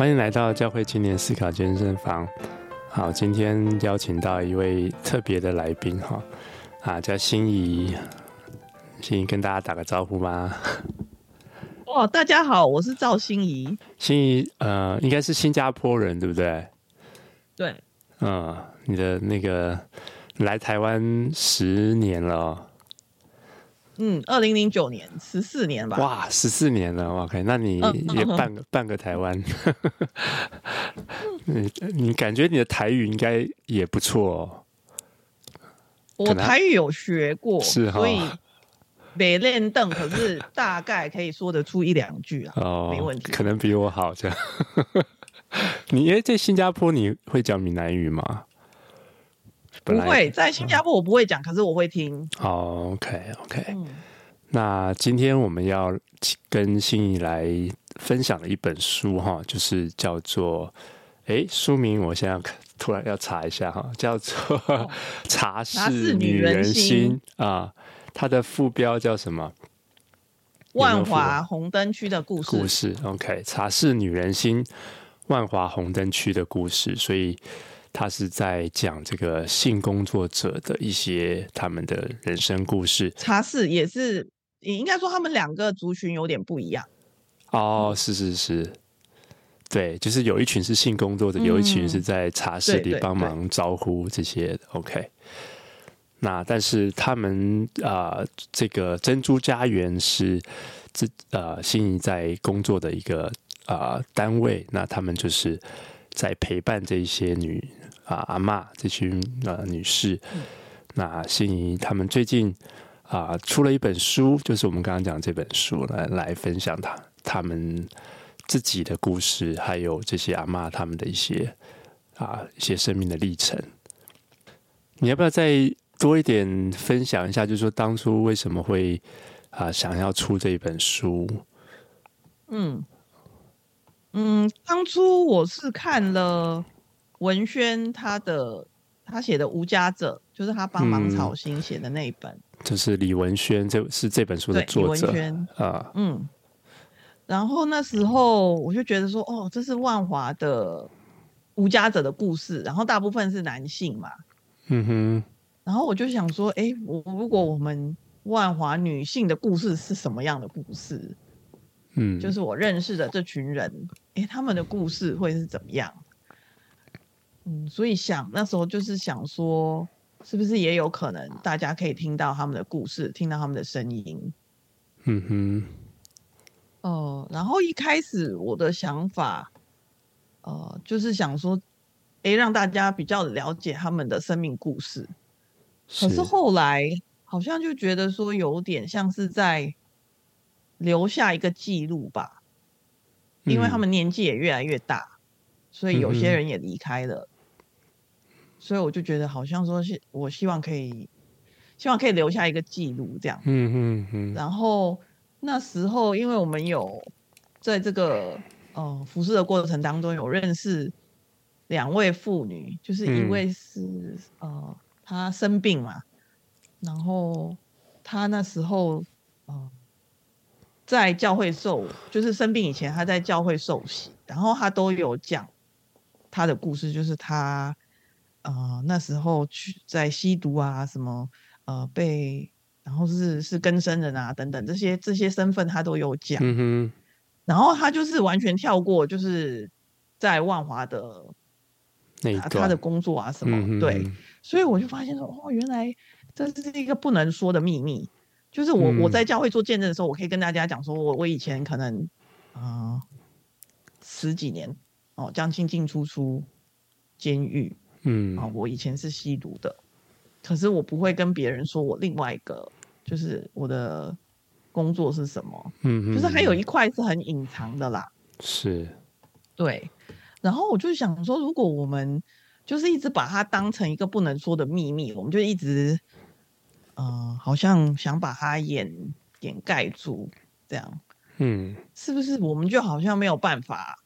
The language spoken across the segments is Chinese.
欢迎来到教会青年思考健身房。好，今天邀请到一位特别的来宾哈，啊，叫心怡，心怡跟大家打个招呼吧。哦，大家好，我是赵心怡。心怡，呃，应该是新加坡人，对不对？对。嗯，你的那个来台湾十年了。嗯，二零零九年，十四年吧。哇，十四年了，OK，那你也半个、嗯、半个台湾。你 你感觉你的台语应该也不错哦。我台语有学过，是哈，所以没练邓，可是大概可以说得出一两句啊。哦，没问题。可能比我好这样。你因为在新加坡你会讲闽南语吗？不会，在新加坡我不会讲，嗯、可是我会听。哦，OK，OK。嗯、那今天我们要跟心怡来分享的一本书哈，就是叫做，哎，书名我现在突然要查一下哈，叫做《茶室女人心》啊，它的副标叫什么？万华红灯区的故事。故事，OK，《茶室女人心》，万华红灯区的故事，所以。他是在讲这个性工作者的一些他们的人生故事。茶室也是，也应该说他们两个族群有点不一样。哦，是是是，对，就是有一群是性工作者，嗯、有一群是在茶室里帮忙招呼这些。OK，那但是他们啊、呃，这个珍珠家园是这呃心仪在工作的一个啊、呃、单位，那他们就是在陪伴这一些女。啊，阿嬷这群呃女士，嗯、那心怡他们最近啊出了一本书，就是我们刚刚讲这本书来来分享他他们自己的故事，还有这些阿妈他们的一些啊一些生命的历程。你要不要再多一点分享一下？就是说当初为什么会啊想要出这一本书？嗯嗯，当初我是看了。文轩他的他写的《无家者》，就是他帮忙草心写的那一本，嗯，就是李文轩，这是这本书的作者啊。嗯，然后那时候我就觉得说，哦，这是万华的无家者的故事，然后大部分是男性嘛。嗯哼。然后我就想说，哎，我如果我们万华女性的故事是什么样的故事？嗯，就是我认识的这群人，哎，他们的故事会是怎么样？嗯，所以想那时候就是想说，是不是也有可能大家可以听到他们的故事，听到他们的声音？嗯哼。哦、呃，然后一开始我的想法，呃，就是想说，哎，让大家比较了解他们的生命故事。可是后来好像就觉得说，有点像是在留下一个记录吧，因为他们年纪也越来越大。嗯所以有些人也离开了，嗯、所以我就觉得好像说是，我希望可以，希望可以留下一个记录这样。嗯嗯嗯。然后那时候，因为我们有在这个呃服侍的过程当中，有认识两位妇女，就是一位是、嗯、呃她生病嘛，然后她那时候呃在教会受，就是生病以前她在教会受洗，然后她都有讲。他的故事就是他，呃，那时候去在吸毒啊，什么呃被，然后是是更生人啊等等这些这些身份他都有讲，嗯哼，然后他就是完全跳过，就是在万华的那他的工作啊什么，嗯、对，所以我就发现说，哦，原来这是一个不能说的秘密，就是我、嗯、我在教会做见证的时候，我可以跟大家讲说，我我以前可能啊、呃、十几年。哦，将进进出出监狱，嗯，啊，我以前是吸毒的，可是我不会跟别人说我另外一个就是我的工作是什么，嗯哼，就是还有一块是很隐藏的啦，是，对，然后我就想说，如果我们就是一直把它当成一个不能说的秘密，我们就一直，嗯、呃，好像想把它掩掩盖住，这样，嗯，是不是我们就好像没有办法？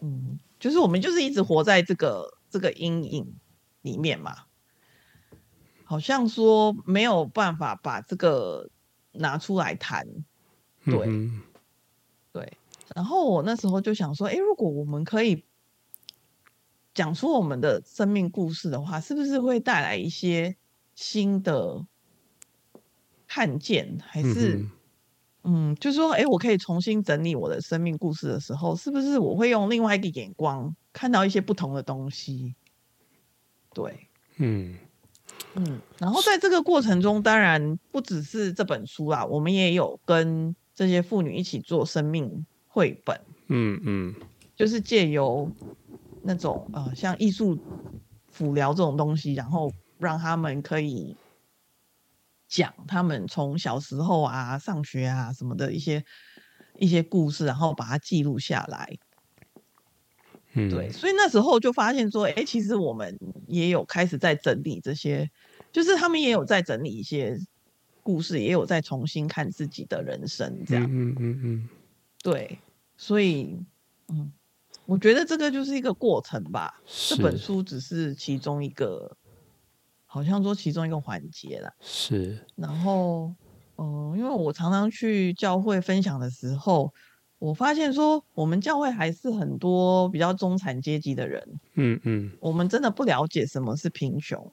嗯，就是我们就是一直活在这个这个阴影里面嘛，好像说没有办法把这个拿出来谈，对、嗯、对，然后我那时候就想说，哎，如果我们可以讲出我们的生命故事的话，是不是会带来一些新的看见？还是，嗯，嗯，就是说，哎，我可以重新整理我的生命故事的时候，是不是我会用另外一个眼光看到一些不同的东西？对，嗯嗯。然后在这个过程中，当然不只是这本书啦，我们也有跟这些妇女一起做生命绘本，嗯嗯，就是借由那种呃，像艺术辅疗这种东西，然后让他们可以讲他们从小时候啊、上学啊什么的一些一些故事，然后把它记录下来。嗯，对，所以那时候就发现说，哎，其实我们也有开始在整理这些，就是他们也有在整理一些故事，也有在重新看自己的人生，这样。嗯嗯嗯。嗯对，所以，嗯，我觉得这个就是一个过程吧。这本书只是其中一个，好像说其中一个环节了。是。然后，嗯、呃，因为我常常去教会分享的时候，我发现说，我们教会还是很多比较中产阶级的人。嗯嗯。我们真的不了解什么是贫穷。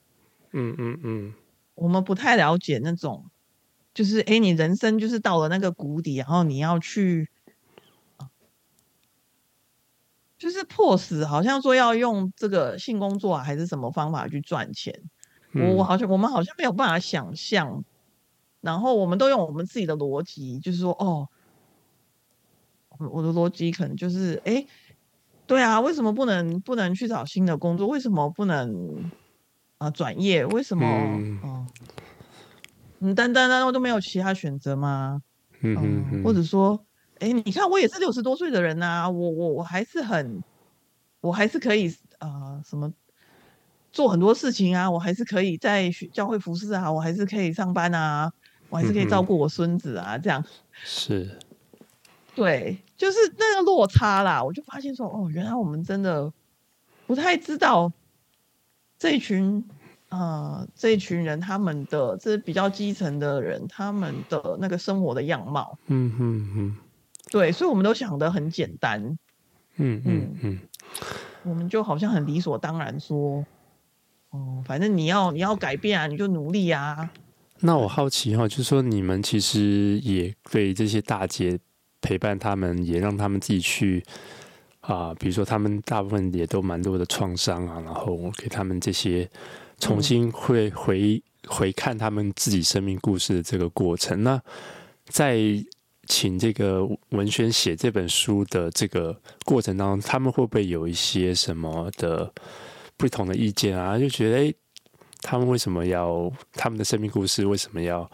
嗯嗯嗯。我们不太了解那种，就是哎，你人生就是到了那个谷底，然后你要去。就是迫使，好像说要用这个性工作啊还是什么方法去赚钱，嗯、我好像我们好像没有办法想象，然后我们都用我们自己的逻辑，就是说，哦，我的逻辑可能就是，哎，对啊，为什么不能不能去找新的工作？为什么不能啊转业？为什么？嗯，嗯，单单单我都没有其他选择吗？嗯，或者说。哎，你看，我也是六十多岁的人呐、啊，我我我还是很，我还是可以啊、呃，什么做很多事情啊，我还是可以在教会服侍啊，我还是可以上班啊，我还是可以照顾我孙子啊，嗯、这样。是，对，就是那个落差啦，我就发现说，哦，原来我们真的不太知道这一群啊、呃，这一群人他们的这比较基层的人，他们的那个生活的样貌，嗯嗯嗯。对，所以我们都想得很简单，嗯嗯嗯，我们就好像很理所当然说，哦，反正你要你要改变啊，你就努力啊。那我好奇哈、哦，就是说你们其实也对这些大姐陪伴他们，也让他们自己去啊、呃，比如说他们大部分也都蛮多的创伤啊，然后给他们这些重新会回、嗯、回看他们自己生命故事的这个过程。那在请这个文轩写这本书的这个过程当中，他们会不会有一些什么的不同的意见啊？就觉得，哎，他们为什么要他们的生命故事？为什么要？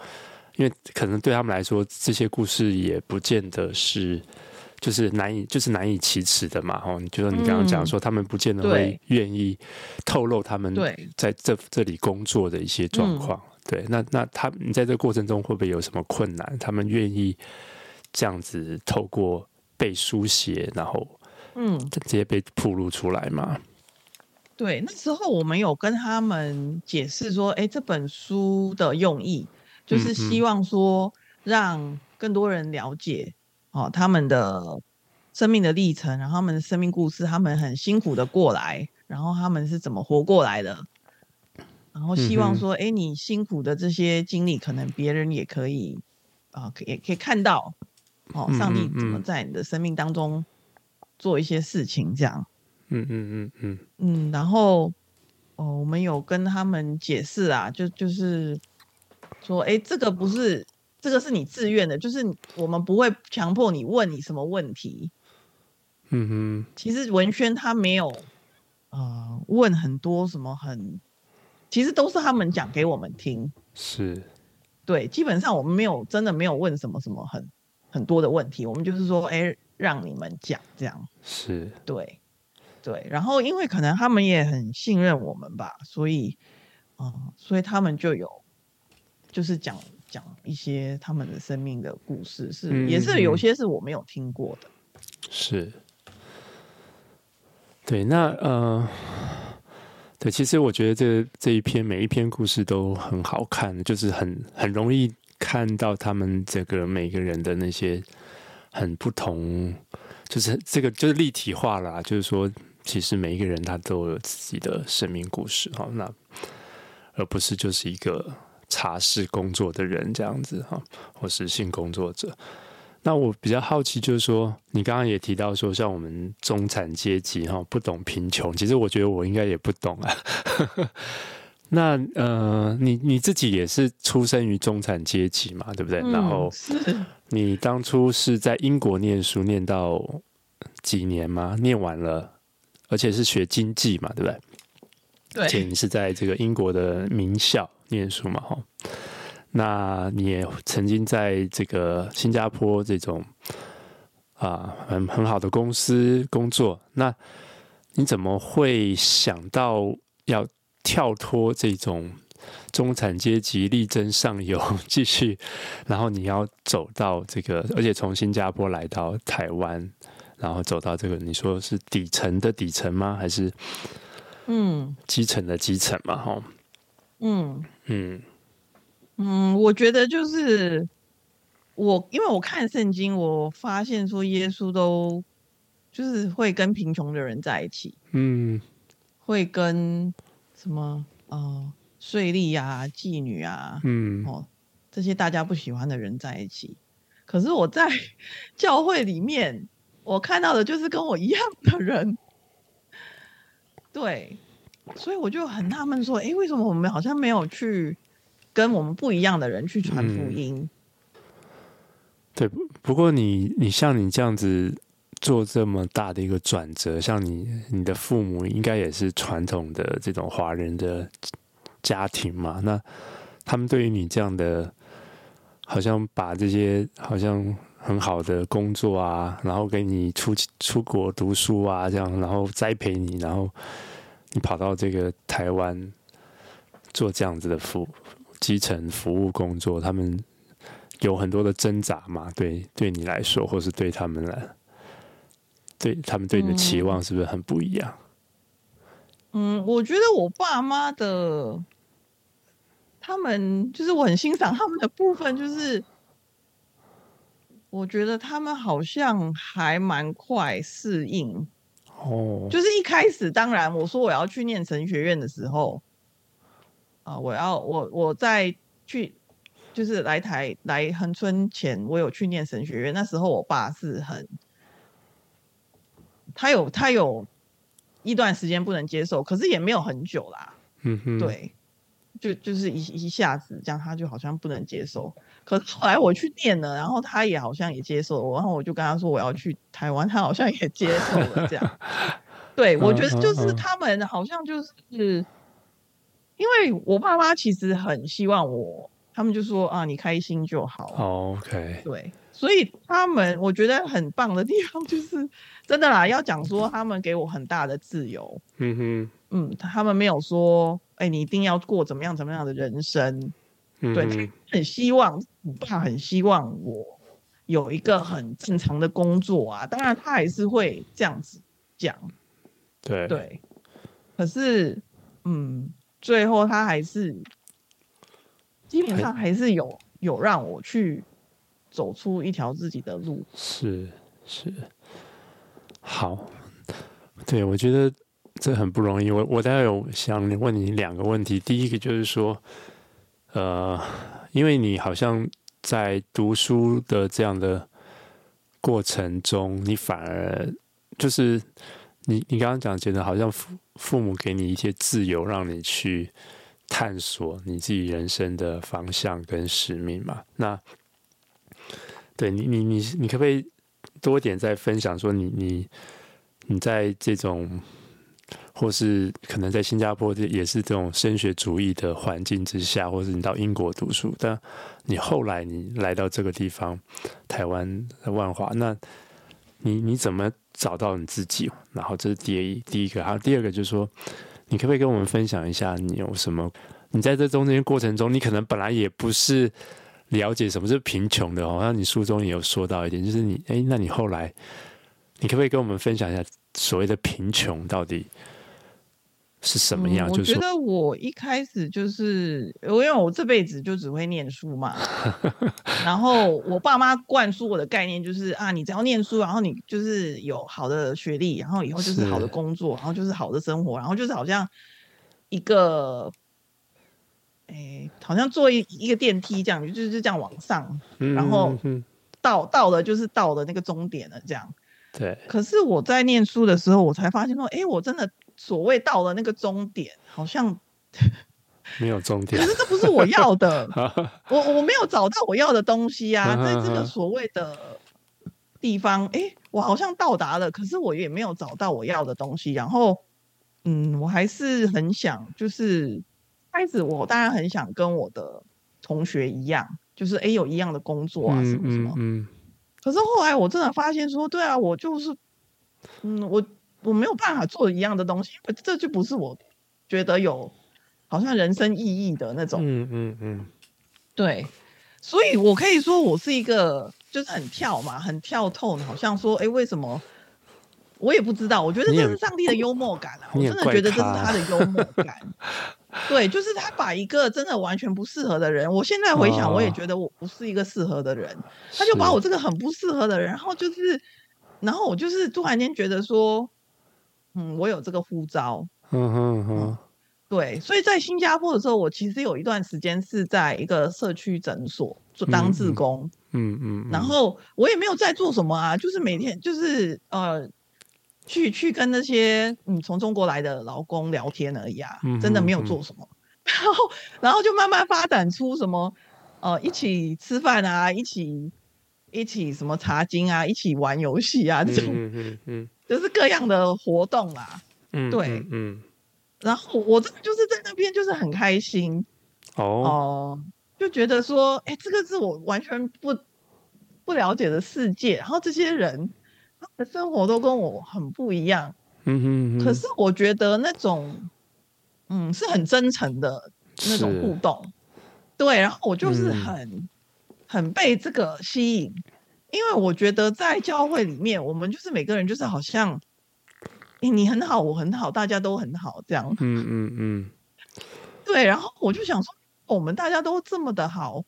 因为可能对他们来说，这些故事也不见得是就是难以就是难以启齿的嘛。哦，就说你刚刚讲说，他们不见得会愿意透露他们在这这里工作的一些状况。对，那那他你在这个过程中会不会有什么困难？他们愿意？这样子透过被书写，然后嗯，直接被曝露出来嘛？对，那时候我们有跟他们解释说，哎，这本书的用意就是希望说，让更多人了解哦他们的生命的历程，然后他们的生命故事，他们很辛苦的过来，然后他们是怎么活过来的，然后希望说，哎，你辛苦的这些经历，可能别人也可以啊，可也可以看到。哦，上帝怎么在你的生命当中做一些事情？这样，嗯嗯嗯嗯嗯，然后哦，我们有跟他们解释啊，就就是说，哎，这个不是，这个是你自愿的，就是我们不会强迫你问你什么问题。嗯哼，其实文轩他没有啊、呃、问很多什么很，其实都是他们讲给我们听。是，对，基本上我们没有真的没有问什么什么很。很多的问题，我们就是说，哎，让你们讲这样是对，对。然后，因为可能他们也很信任我们吧，所以，啊、嗯，所以他们就有，就是讲讲一些他们的生命的故事，是、嗯、也是有些是我没有听过的。是，对。那呃，对，其实我觉得这这一篇每一篇故事都很好看，就是很很容易。看到他们这个每个人的那些很不同就是这个就是立体化了，就是说，其实每一个人他都有自己的生命故事哈，那而不是就是一个茶室工作的人这样子哈，或是性工作者。那我比较好奇，就是说，你刚刚也提到说，像我们中产阶级哈，不懂贫穷，其实我觉得我应该也不懂啊。那呃，你你自己也是出生于中产阶级嘛，对不对？嗯、然后你当初是在英国念书，念到几年吗？念完了，而且是学经济嘛，对不对？对。而且你是在这个英国的名校念书嘛，哈。那你也曾经在这个新加坡这种啊很很好的公司工作，那你怎么会想到要？跳脱这种中产阶级力争上游，继续，然后你要走到这个，而且从新加坡来到台湾，然后走到这个，你说是底层的底层吗？还是嗯基层的基层嘛？哈，嗯嗯嗯，我觉得就是我，因为我看圣经，我发现说耶稣都就是会跟贫穷的人在一起，嗯，会跟。什么呃，税吏啊，妓女啊，嗯，哦，这些大家不喜欢的人在一起。可是我在教会里面，我看到的就是跟我一样的人。对，所以我就很纳闷说，哎，为什么我们好像没有去跟我们不一样的人去传福音？嗯、对，不过你你像你这样子。做这么大的一个转折，像你，你的父母应该也是传统的这种华人的家庭嘛？那他们对于你这样的，好像把这些好像很好的工作啊，然后给你出出国读书啊，这样，然后栽培你，然后你跑到这个台湾做这样子的服基层服务工作，他们有很多的挣扎嘛？对，对你来说，或是对他们来。对他们对你的期望是不是很不一样？嗯，我觉得我爸妈的，他们就是我很欣赏他们的部分，就是我觉得他们好像还蛮快适应。哦，就是一开始，当然我说我要去念神学院的时候，啊，我要我我在去就是来台来恒春前，我有去念神学院，那时候我爸是很。他有他有一段时间不能接受，可是也没有很久啦。嗯哼，对，就就是一一下子这样，他就好像不能接受。可是后来我去念了，然后他也好像也接受我，然后我就跟他说我要去台湾，他好像也接受了这样。对，我觉得就是他们好像就是，因为我爸妈其实很希望我，他们就说啊，你开心就好。Oh, OK，对。所以他们我觉得很棒的地方就是真的啦，要讲说他们给我很大的自由。嗯哼，嗯，他们没有说，哎、欸，你一定要过怎么样怎么样的人生。嗯、对，很希望我爸很希望我有一个很正常的工作啊。当然他还是会这样子讲。对对，可是嗯，最后他还是基本上还是有有让我去。走出一条自己的路，是是好，对，我觉得这很不容易。我我大概有想问你两个问题，第一个就是说，呃，因为你好像在读书的这样的过程中，你反而就是你你刚刚讲，觉得好像父父母给你一些自由，让你去探索你自己人生的方向跟使命嘛？那对你，你你你可不可以多点再分享说你你你在这种，或是可能在新加坡这也是这种升学主义的环境之下，或是你到英国读书，但你后来你来到这个地方，台湾的万华，那你你怎么找到你自己？然后这是第一第一个，还有第二个就是说，你可不可以跟我们分享一下你有什么？你在这中间过程中，你可能本来也不是。了解什么是贫穷的哦，那你书中也有说到一点，就是你哎，那你后来，你可不可以跟我们分享一下所谓的贫穷到底是什么样？嗯、我觉得我一开始就是，因为我这辈子就只会念书嘛，然后我爸妈灌输我的概念就是啊，你只要念书，然后你就是有好的学历，然后以后就是好的工作，然后就是好的生活，然后就是好像一个，哎、欸，好像坐一一个电梯这样，就是这样往上，然后到到了就是到了那个终点了这样。对。可是我在念书的时候，我才发现说，哎、欸，我真的。所谓到了那个终点，好像 没有终点。可是这不是我要的，我我没有找到我要的东西啊，在这个所谓的地方，哎、欸，我好像到达了，可是我也没有找到我要的东西。然后，嗯，我还是很想，就是开始我当然很想跟我的同学一样，就是哎、欸，有一样的工作啊，什么什么。嗯，嗯，嗯。可是后来我真的发现说，对啊，我就是，嗯，我。我没有办法做一样的东西，这就不是我觉得有好像人生意义的那种。嗯嗯嗯，对，所以我可以说我是一个就是很跳嘛，很跳透，好像说，哎，为什么？我也不知道。我觉得这是上帝的幽默感啊，我真的觉得这是他的幽默感。对，就是他把一个真的完全不适合的人，我现在回想，我也觉得我不是一个适合的人，他就把我这个很不适合的人，然后就是，然后我就是突然间觉得说。嗯，我有这个护照。嗯哼哼，对，所以在新加坡的时候，我其实有一段时间是在一个社区诊所做当志工。嗯嗯，然后我也没有在做什么啊，就是每天就是呃，去去跟那些嗯从中国来的劳工聊天而已啊，真的没有做什么。然后然后就慢慢发展出什么呃一起吃饭啊，一起一起什么查经啊，一起玩游戏啊这种。嗯嗯嗯。就是各样的活动啦，嗯，对，嗯，嗯，然后我真的就是在那边就是很开心。哦，哦、呃，就觉得说，哎、欸，这个是我完全不不了解的世界，然后这些人他的生活都跟我很不一样，嗯哼，可是我觉得那种，嗯，是很真诚的那种互动，对，然后我就是很、嗯、很被这个吸引。因为我觉得在教会里面，我们就是每个人就是好像，你很好，我很好，大家都很好这样。嗯嗯嗯。对，然后我就想说，我们大家都这么的好，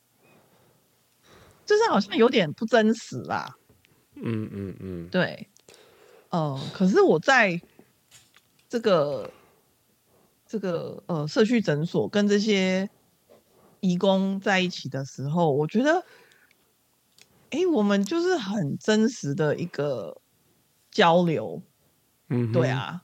就是好像有点不真实啦。嗯嗯嗯。对。呃，可是我在这个这个呃社区诊所跟这些义工在一起的时候，我觉得。哎、欸，我们就是很真实的一个交流，嗯，对啊，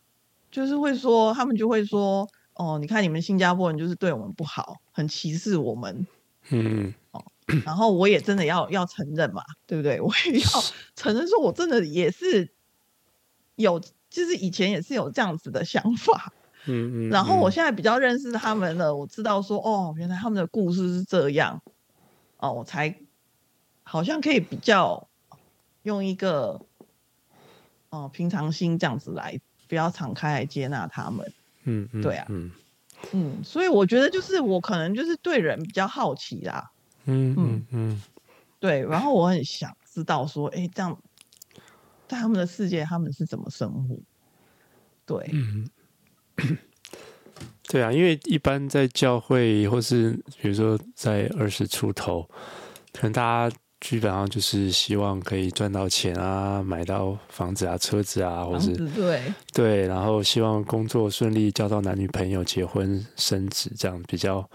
就是会说，他们就会说，哦，你看你们新加坡人就是对我们不好，很歧视我们，嗯，哦，然后我也真的要要承认嘛，对不对？我也要承认说，我真的也是有，就是以前也是有这样子的想法，嗯嗯，然后我现在比较认识他们了，我知道说，哦，原来他们的故事是这样，哦，我才。好像可以比较用一个哦、呃、平常心这样子来，比较敞开来接纳他们。嗯，嗯对啊，嗯嗯，所以我觉得就是我可能就是对人比较好奇啦。嗯嗯嗯，对，然后我很想知道说，哎、欸，这样在他们的世界，他们是怎么生活？对，嗯，对啊，因为一般在教会或是比如说在二十出头，可能大家。基本上就是希望可以赚到钱啊，买到房子啊、车子啊，或是对对，然后希望工作顺利，交到男女朋友，结婚生子，这样比较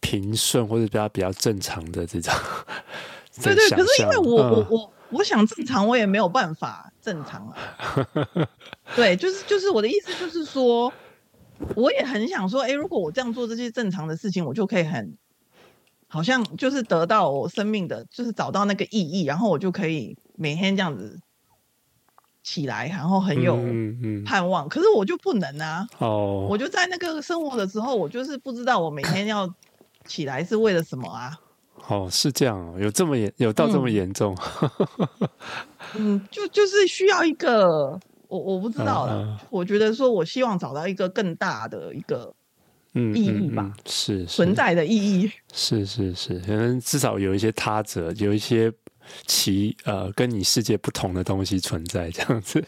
平顺或者比较比较正常的这种。对 对，可是因为我、嗯、我我我想正常，我也没有办法正常啊。对，就是就是我的意思，就是说，我也很想说，哎，如果我这样做这些正常的事情，我就可以很。好像就是得到我生命的，就是找到那个意义，然后我就可以每天这样子起来，然后很有盼望。嗯嗯、可是我就不能啊！哦，我就在那个生活的时候，我就是不知道我每天要起来是为了什么啊！哦，是这样哦，有这么严，有到这么严重？嗯，嗯，就就是需要一个，我我不知道了。我觉得说，我希望找到一个更大的一个。嗯，意义吧，是存在的意义，是是是，可能至少有一些他者，有一些其呃跟你世界不同的东西存在，这样子。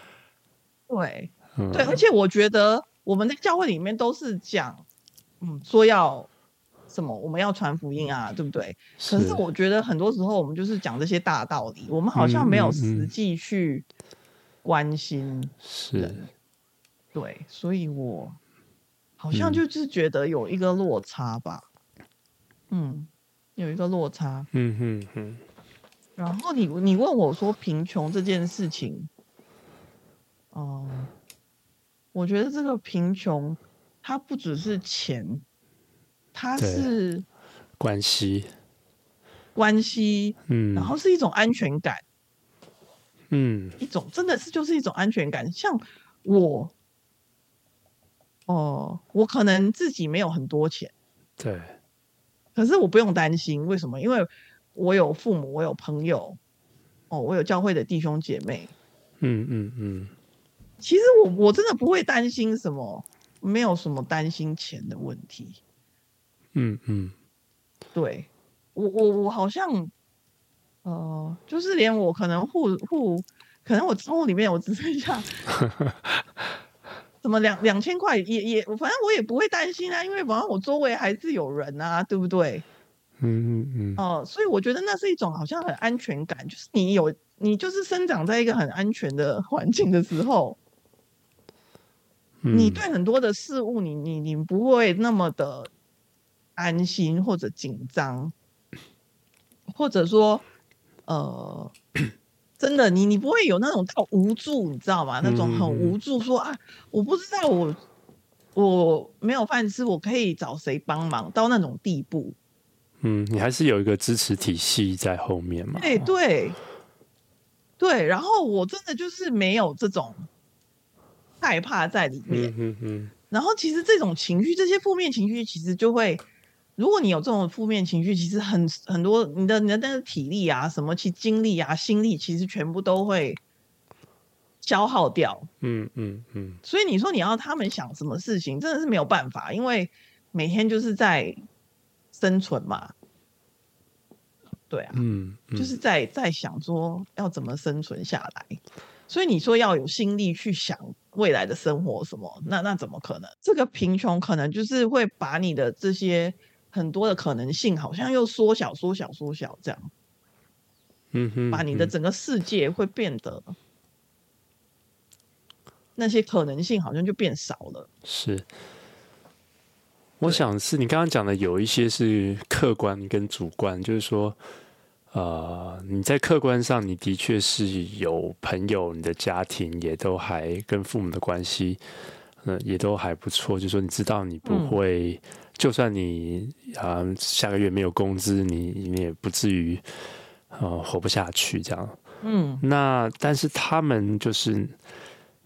对，嗯、对，而且我觉得，我们在教会里面都是讲，嗯，说要什么，我们要传福音啊，对不对？可是我觉得很多时候我们就是讲这些大道理，我们好像没有实际去关心是，对，所以我好像就是觉得有一个落差吧。嗯，有一个落差。嗯哼哼。然后你你问我说贫穷这件事情，哦、呃，我觉得这个贫穷它不只是钱，它是关系，关系，嗯，然后是一种安全感，嗯，一种真的是就是一种安全感。像我，哦、呃，我可能自己没有很多钱，对，可是我不用担心，为什么？因为我有父母，我有朋友，哦，我有教会的弟兄姐妹，嗯嗯嗯。其实我我真的不会担心什么，没有什么担心钱的问题。嗯嗯，对，我我我好像，呃，就是连我可能户户，可能我账户里面我只剩下，什么两两千块，也也，反正我也不会担心啊，因为反正我周围还是有人啊，对不对？嗯嗯嗯，哦、呃，所以我觉得那是一种好像很安全感，就是你有你就是生长在一个很安全的环境的时候，嗯、你对很多的事物你，你你你不会那么的安心或者紧张，或者说呃，真的你你不会有那种到无助，你知道吗？那种很无助说，说啊，我不知道我我没有饭吃，我可以找谁帮忙到那种地步。嗯，你还是有一个支持体系在后面嘛？对对对，然后我真的就是没有这种害怕在里面。嗯嗯。然后其实这种情绪，这些负面情绪，其实就会，如果你有这种负面情绪，其实很很多你的你的那个体力啊，什么其精力啊、心力，其实全部都会消耗掉。嗯嗯嗯。所以你说你要他们想什么事情，真的是没有办法，因为每天就是在。生存嘛，对啊，嗯，嗯，就是在在想说要怎么生存下来，所以你说要有心力去想未来的生活什么，那那怎么可能？这个贫穷可能就是会把你的这些很多的可能性，好像又缩小、缩小、缩小这样，嗯哼，把你的整个世界会变得那些可能性好像就变少了，是。我想是你刚刚讲的，有一些是客观跟主观，就是说，呃，你在客观上，你的确是有朋友，你的家庭也都还跟父母的关系，也都还不错。就是说，你知道你不会，嗯、就算你啊、呃、下个月没有工资，你你也不至于呃活不下去这样。嗯，那但是他们就是。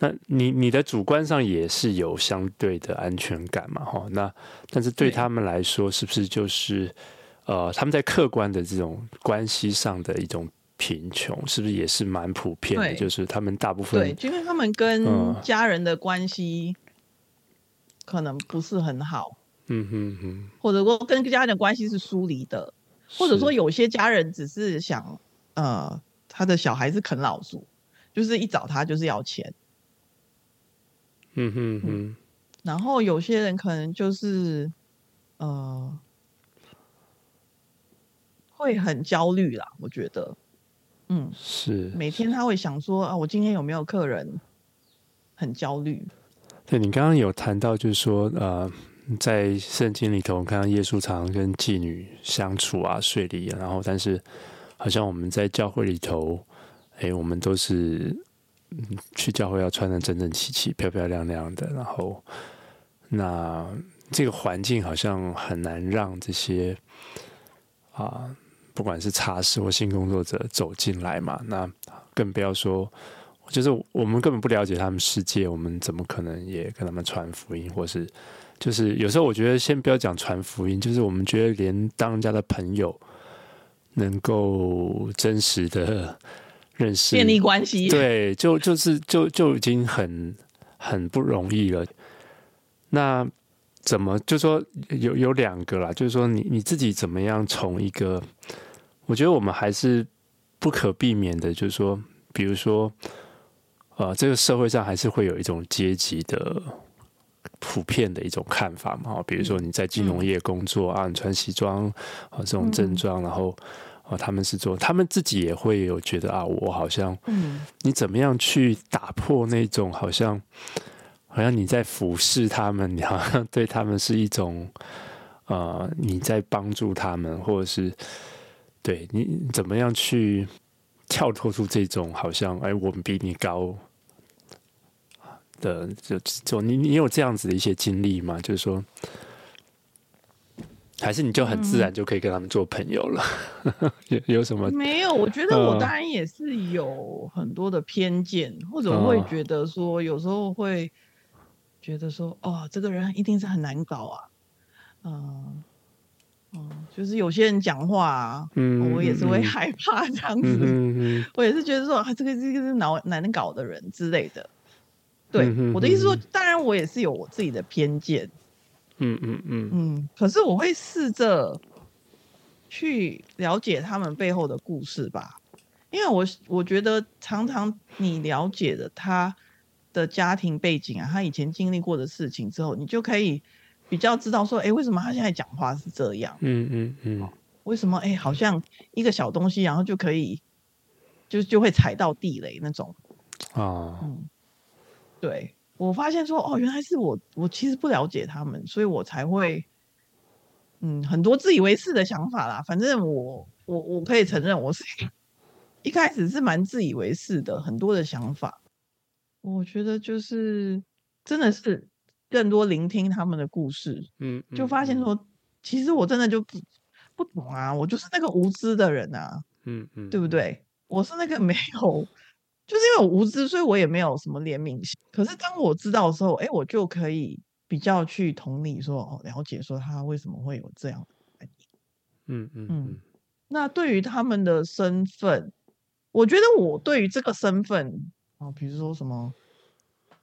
那你你的主观上也是有相对的安全感嘛？哈，那但是对他们来说，是不是就是呃，他们在客观的这种关系上的一种贫穷，是不是也是蛮普遍的？就是他们大部分对，因为他们跟家人的关系可能不是很好，嗯哼哼，或者说跟家人的关系是疏离的，或者说有些家人只是想呃，他的小孩是啃老族，就是一找他就是要钱。嗯哼哼，然后有些人可能就是，呃，会很焦虑啦。我觉得，嗯，是每天他会想说啊，我今天有没有客人？很焦虑。对，你刚刚有谈到，就是说，呃，在圣经里头看到耶稣常跟妓女相处啊，税吏，然后但是好像我们在教会里头，哎，我们都是。去教会要穿得整整齐齐、漂漂亮亮的，然后那这个环境好像很难让这些啊，不管是茶室或性工作者走进来嘛。那更不要说，就是我们根本不了解他们世界，我们怎么可能也跟他们传福音？或是就是有时候我觉得，先不要讲传福音，就是我们觉得连当人家的朋友，能够真实的。认识建立关系，对，就就是就就已经很很不容易了。那怎么就说有有两个啦？就是说你你自己怎么样从一个，我觉得我们还是不可避免的，就是说，比如说，呃，这个社会上还是会有一种阶级的普遍的一种看法嘛。比如说你在金融业工作啊，你穿西装啊，这种正装，然后啊，他们是做，他们自己也会有觉得啊，我好像，嗯你怎么样去打破那种好像，好像你在俯视他们，你好像对他们是一种，呃，你在帮助他们，或者是对你怎么样去跳脱出这种好像，哎，我们比你高。的就就你你有这样子的一些经历吗？就是说，还是你就很自然就可以跟他们做朋友了？嗯、有有什么？没有，我觉得我当然也是有很多的偏见，呃、或者会觉得说，有时候会觉得说，哦，这个人一定是很难搞啊，嗯、呃、就是有些人讲话、啊，嗯，我也是会害怕这样子，我也是觉得说，啊，这个这个是难难搞的人之类的。对，我的意思说，当然我也是有我自己的偏见，嗯嗯嗯。嗯，可是我会试着去了解他们背后的故事吧，因为我我觉得常常你了解了他的家庭背景啊，他以前经历过的事情之后，你就可以比较知道说，哎，为什么他现在讲话是这样？嗯嗯嗯，为什么？哎，好像一个小东西，然后就可以就就会踩到地雷那种啊，嗯。对，我发现说哦，原来是我，我其实不了解他们，所以我才会，嗯，很多自以为是的想法啦。反正我，我，我可以承认，我是一开始是蛮自以为是的，很多的想法。我觉得就是真的是更多聆听他们的故事，嗯，就发现说，其实我真的就不不懂啊，我就是那个无知的人啊，嗯嗯，对不对？我是那个没有。就是因为我无知，所以我也没有什么怜悯心。可是当我知道的时候，哎，我就可以比较去同理说，哦，了解说他为什么会有这样的反应。嗯嗯嗯。那对于他们的身份，我觉得我对于这个身份啊，比如说什么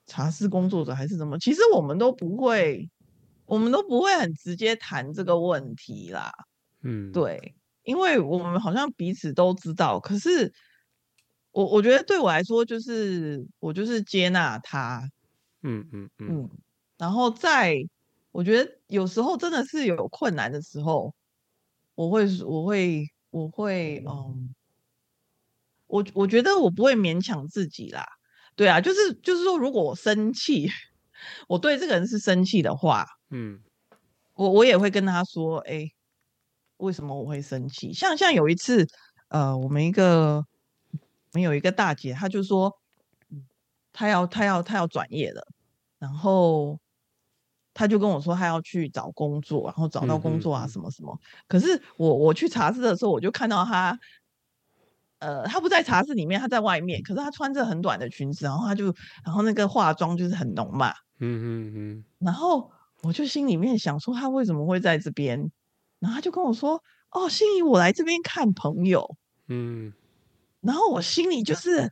茶室工作者还是什么，其实我们都不会，我们都不会很直接谈这个问题啦。嗯，对，因为我们好像彼此都知道，可是。我我觉得对我来说，就是我就是接纳他，嗯嗯嗯，嗯，然后在我觉得有时候真的是有困难的时候，我会我会我会嗯，我我觉得我不会勉强自己啦，对啊，就是就是说，如果我生气，我对这个人是生气的话，嗯，我我也会跟他说，哎，为什么我会生气？像像有一次，呃，我们一个。我们有一个大姐，她就说，她要她要她要转业了，然后她就跟我说，她要去找工作，然后找到工作啊什么什么。嗯嗯嗯。可是我我去茶室的时候，我就看到她，呃，她不在茶室里面，他在外面。可是他穿着很短的裙子，然后他就，然后那个化妆就是很浓嘛。嗯嗯嗯。然后我就心里面想说，他为什么会在这边？然后他就跟我说，哦，心怡，我来这边看朋友。嗯。然后我心里就是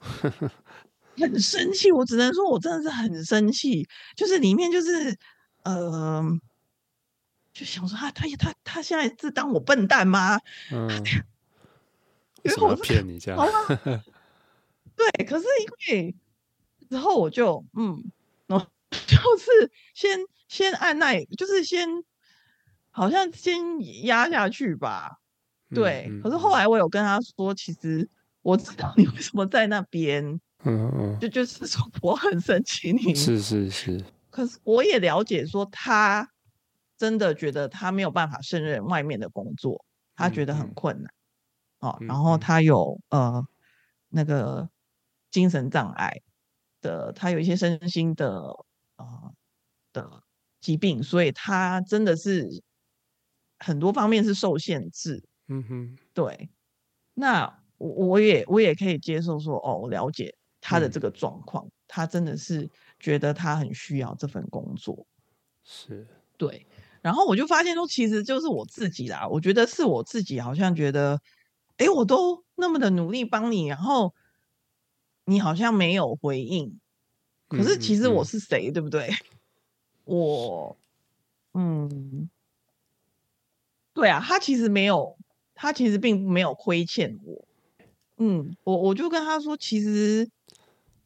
很生气，我只能说我真的是很生气，就是里面就是呃，就想说他他他他现在是当我笨蛋吗？嗯，因为我骗你这样，对，可是因为之后我就嗯，就是先先按耐，就是先好像先压下去吧。对，嗯嗯、可是后来我有跟他说，其实我知道你为什么在那边，嗯嗯，就。就是说我很生气你，是是是，可是我也了解说他真的觉得他没有办法胜任外面的工作，他觉得很困难，嗯嗯、哦，然后他有呃那个精神障碍的，他有一些身心的呃的疾病，所以他真的是很多方面是受限制。嗯哼，对，那我我也我也可以接受说，哦，我了解他的这个状况，嗯、他真的是觉得他很需要这份工作，是。对，然后我就发现说，其实就是我自己啦，我觉得是我自己，好像觉得，哎，我都那么的努力帮你，然后你好像没有回应，可是其实我是谁，嗯嗯、对不对？我，嗯，对啊，他其实没有。他其实并没有亏欠我，嗯，我我就跟他说，其实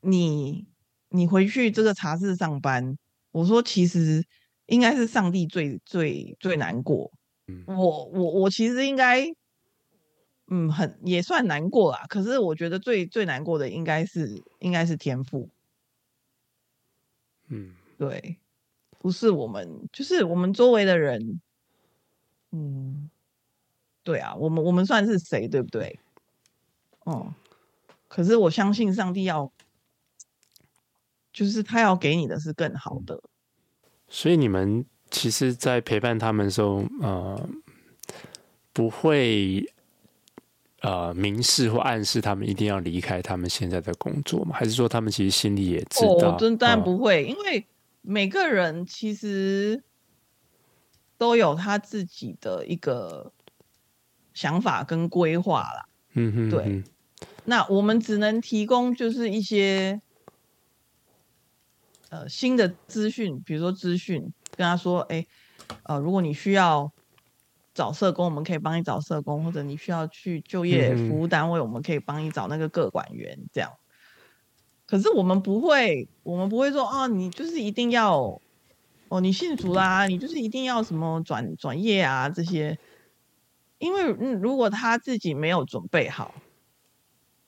你你回去这个茶室上班，我说其实应该是上帝最最最难过。嗯，我我我其实应该，嗯，很也算难过啦。可是我觉得最最难过的应该是应该是天赋。嗯，对，不是我们，就是我们周围的人。嗯，对啊，我们我们算是谁，对不对？哦，可是我相信上帝要，就是他要给你的是更好的。所以你们其实，在陪伴他们的时候，呃，不会呃明示或暗示他们一定要离开他们现在的工作吗？还是说他们其实心里也知道？哦，真当然不会，哦，因为每个人其实。都有他自己的一个想法跟规划啦。嗯哼，对。那我们只能提供就是一些呃新的资讯，比如说资讯，跟他说，哎，呃，如果你需要找社工，我们可以帮你找社工，或者你需要去就业服务单位，我们可以帮你找那个个管员，这样。可是我们不会，我们不会说，哦，你就是一定要。哦，你信主啦，你就是一定要什么转转业啊这些，因为嗯，如果他自己没有准备好，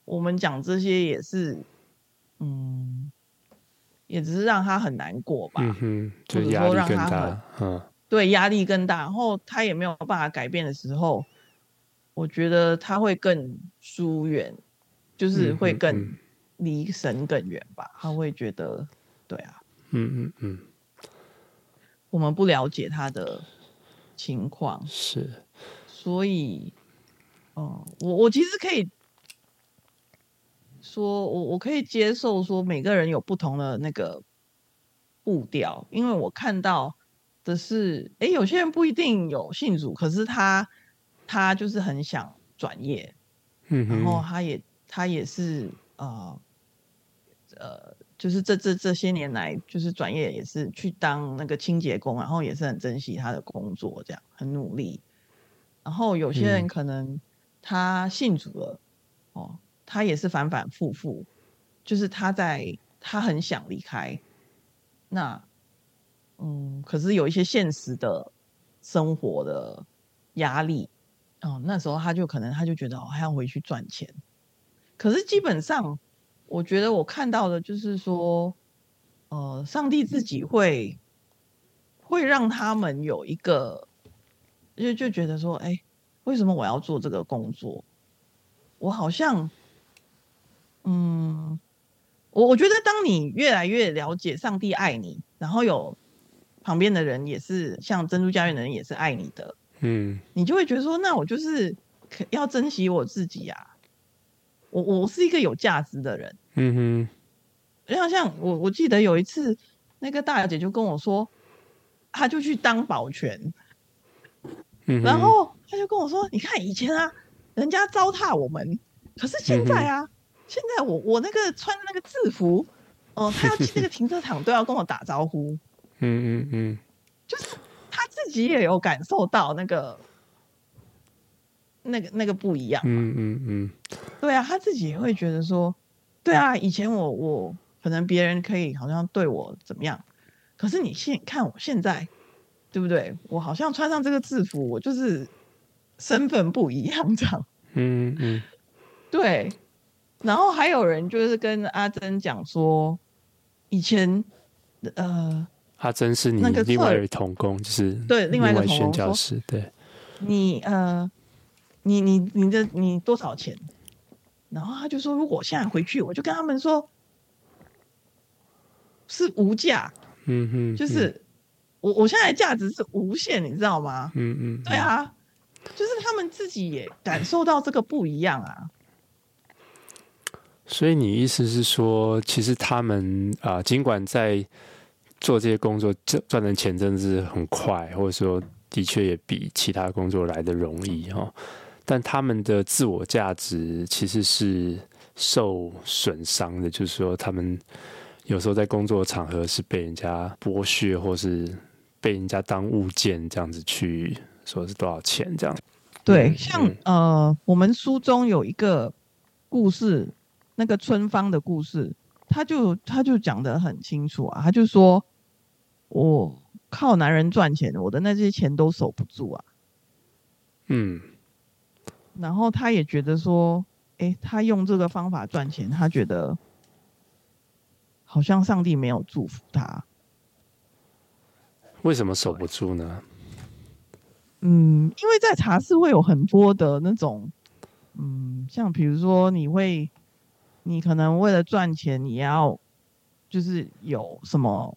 我们讲这些也是，嗯，也只是让他很难过吧，嗯哼，就压力更大，嗯，对，压力更大，然后他也没有办法改变的时候，我觉得他会更疏远，就是会更离神更远吧，他会觉得，对啊，嗯嗯嗯。我们不了解他的情况，是，所以，哦、嗯，我我其实可以说，我我可以接受说每个人有不同的那个步调，因为我看到的是，哎，有些人不一定有信主，可是他他就是很想转业，嗯，然后他也他也是啊，呃。呃就是这这这些年来，就是转业也是去当那个清洁工，然后也是很珍惜他的工作，这样很努力。然后有些人可能他信主了，嗯、哦，他也是反反复复，就是他在他很想离开，那嗯，可是有一些现实的生活的压力，哦，那时候他就可能他就觉得哦，还要回去赚钱，可是基本上。我觉得我看到的就是说，呃，上帝自己会会让他们有一个，就就觉得说，哎，为什么我要做这个工作？我好像，嗯，我我觉得当你越来越了解上帝爱你，然后有旁边的人也是像珍珠家园的人也是爱你的，嗯，你就会觉得说，那我就是要珍惜我自己呀、啊。我我是一个有价值的人，嗯哼，像像我我记得有一次，那个大小姐就跟我说，她就去当保全，嗯，然后她就跟我说，你看以前啊，人家糟蹋我们，可是现在啊，嗯、现在我我那个穿的那个制服，哦、呃，他要去那个停车场都要跟我打招呼，嗯嗯嗯，就是他自己也有感受到那个。那个那个不一样，嗯嗯嗯，对啊，他自己也会觉得说，对啊，以前我我可能别人可以好像对我怎么样，可是你现看我现在，对不对？我好像穿上这个制服，我就是身份不一样这样，嗯嗯，对。然后还有人就是跟阿珍讲说，以前呃，阿珍是你另外一位同工，就是对另外一个宣教师，对，你呃。你你你的你多少钱？然后他就说，如果我现在回去，我就跟他们说是无价。嗯哼，就是我我现在价值是无限，你知道吗？嗯嗯，对啊，就是他们自己也感受到这个不一样啊。所以你意思是说，其实他们啊，尽管在做这些工作赚赚的钱真的是很快，或者说的确也比其他工作来得容易哈。但他们的自我价值其实是受损伤的，就是说，他们有时候在工作场合是被人家剥削，或是被人家当物件这样子去说是多少钱这样。对，像、嗯、呃，我们书中有一个故事，那个春芳的故事，他就他就讲得很清楚啊，他就说，我靠男人赚钱，我的那些钱都守不住啊。嗯，然后他也觉得说，哎，他用这个方法赚钱，他觉得好像上帝没有祝福他。为什么守不住呢？嗯，因为在茶室会有很多的那种，嗯，像比如说你会，你可能为了赚钱，你要就是有什么，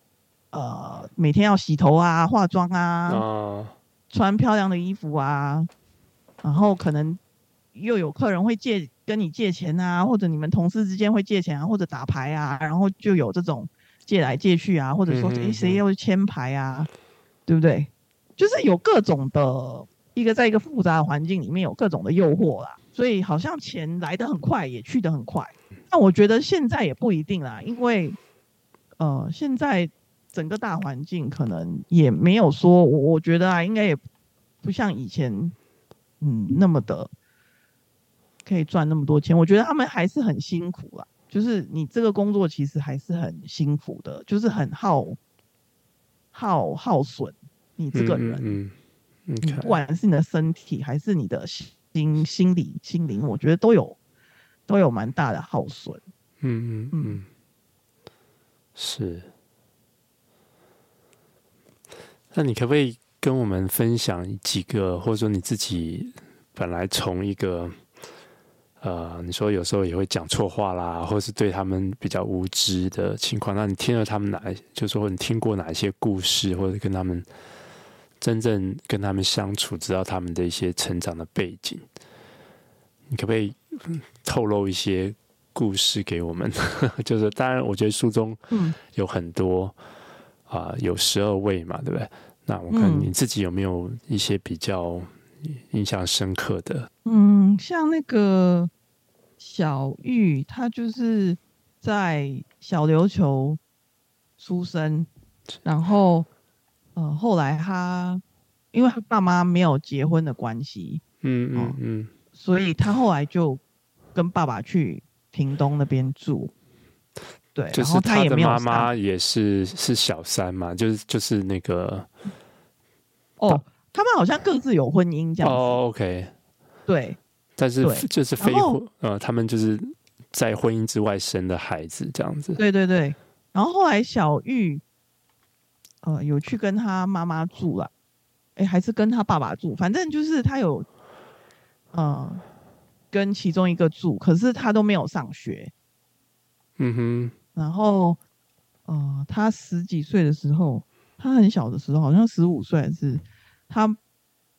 呃，每天要洗头啊、化妆啊，哦、穿漂亮的衣服啊。然后可能又有客人会借跟你借钱啊，或者你们同事之间会借钱啊，或者打牌啊，然后就有这种借来借去啊，或者说谁谁又签牌啊，对不对？就是有各种的一个在一个复杂的环境里面有各种的诱惑啦，所以好像钱来得很快，也去得很快。那我觉得现在也不一定啦，因为呃现在整个大环境可能也没有说，我我觉得啊，应该也不像以前。嗯，那么的可以赚那么多钱，我觉得他们还是很辛苦啦。就是你这个工作其实还是很辛苦的，就是很耗耗耗损你这个人。嗯，不管是你的身体还是你的心心理心灵，我觉得都有都有蛮大的耗损。嗯嗯嗯，是。那你可不可以？跟我们分享几个，或者说你自己本来从一个，呃，你说有时候也会讲错话啦，或是对他们比较无知的情况，那你听了他们哪，就是说你听过哪一些故事，或者跟他们真正跟他们相处，知道他们的一些成长的背景，你可不可以透露一些故事给我们？就是当然，我觉得书中有很多啊、呃，有十二位嘛，对不对？那我看你自己有没有一些比较印象深刻的？嗯，像那个小玉，她就是在小琉球出生，然后呃，后来她因为她爸妈没有结婚的关系，嗯嗯嗯，所以她后来就跟爸爸去屏东那边住。对，就是他的妈妈也是是小三嘛，就是就是那个哦，他们好像各自有婚姻这样哦，OK，对，但是就是非婚呃，他们就是在婚姻之外生的孩子这样子，对对对。然后后来小玉呃有去跟他妈妈住了，哎，还是跟他爸爸住，反正就是他有呃跟其中一个住，可是他都没有上学，嗯哼。然后，呃，他十几岁的时候，他很小的时候，好像十五岁还是他，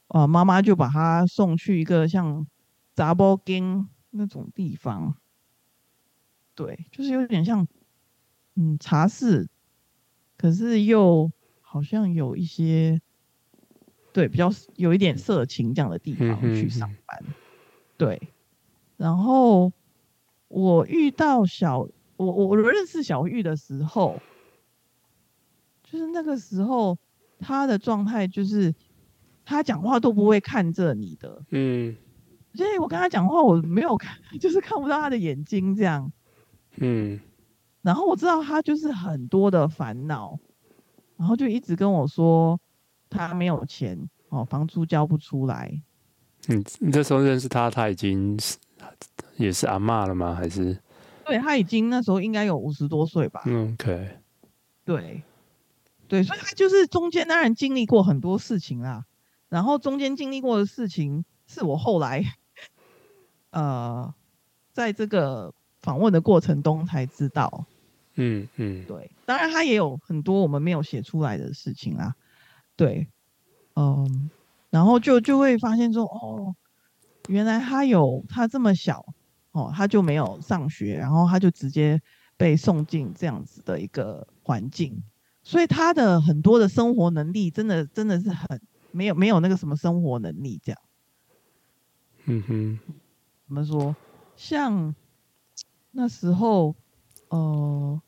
呃，妈妈就把他送去一个像杂包间那种地方，对，就是有点像，嗯，茶室，可是又好像有一些，对，比较有一点色情这样的地方去上班，对，然后我遇到小。我我我认识小玉的时候，就是那个时候，他的状态就是他讲话都不会看着你的，嗯，所以我跟他讲话我没有看，就是看不到他的眼睛这样，嗯，然后我知道他就是很多的烦恼，然后就一直跟我说他没有钱哦，房租交不出来。你，你这时候认识他，他已经也是阿妈了吗？还是？对，他已经那时候应该有五十多岁吧。嗯，OK。对，对，所以他就是中间当然经历过很多事情啦。然后中间经历过的事情，是我后来，呃，在这个访问的过程中才知道。嗯嗯，对，当然他也有很多我们没有写出来的事情啦。对，嗯，然后就就会发现说，哦，原来他有他这么小。哦，他就没有上学，然后他就直接被送进这样子的一个环境，所以他的很多的生活能力真的真的是很没有没有那个什么生活能力这样。嗯哼，怎么说？像那时候，呃，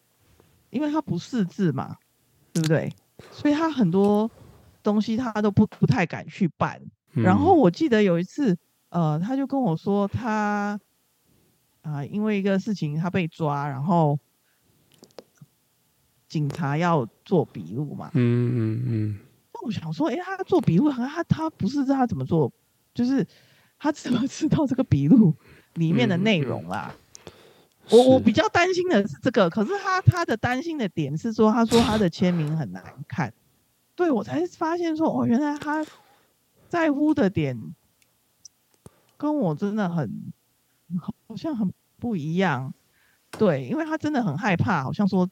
因为他不识字嘛，对不对？所以他很多东西他都不不太敢去办。嗯。然后我记得有一次，呃，他就跟我说他。啊，因为一个事情他被抓，然后警察要做笔录嘛。嗯嗯嗯。那我想说，哎、欸，他做笔录，他他不是知道他怎么做，就是他怎么知道这个笔录里面的内容啦？嗯嗯、我我比较担心的是这个，可是他他的担心的点是说，他说他的签名很难看。对，我才发现说，哦，原来他在乎的点跟我真的很好像很不一样。对，因为他真的很害怕，好像说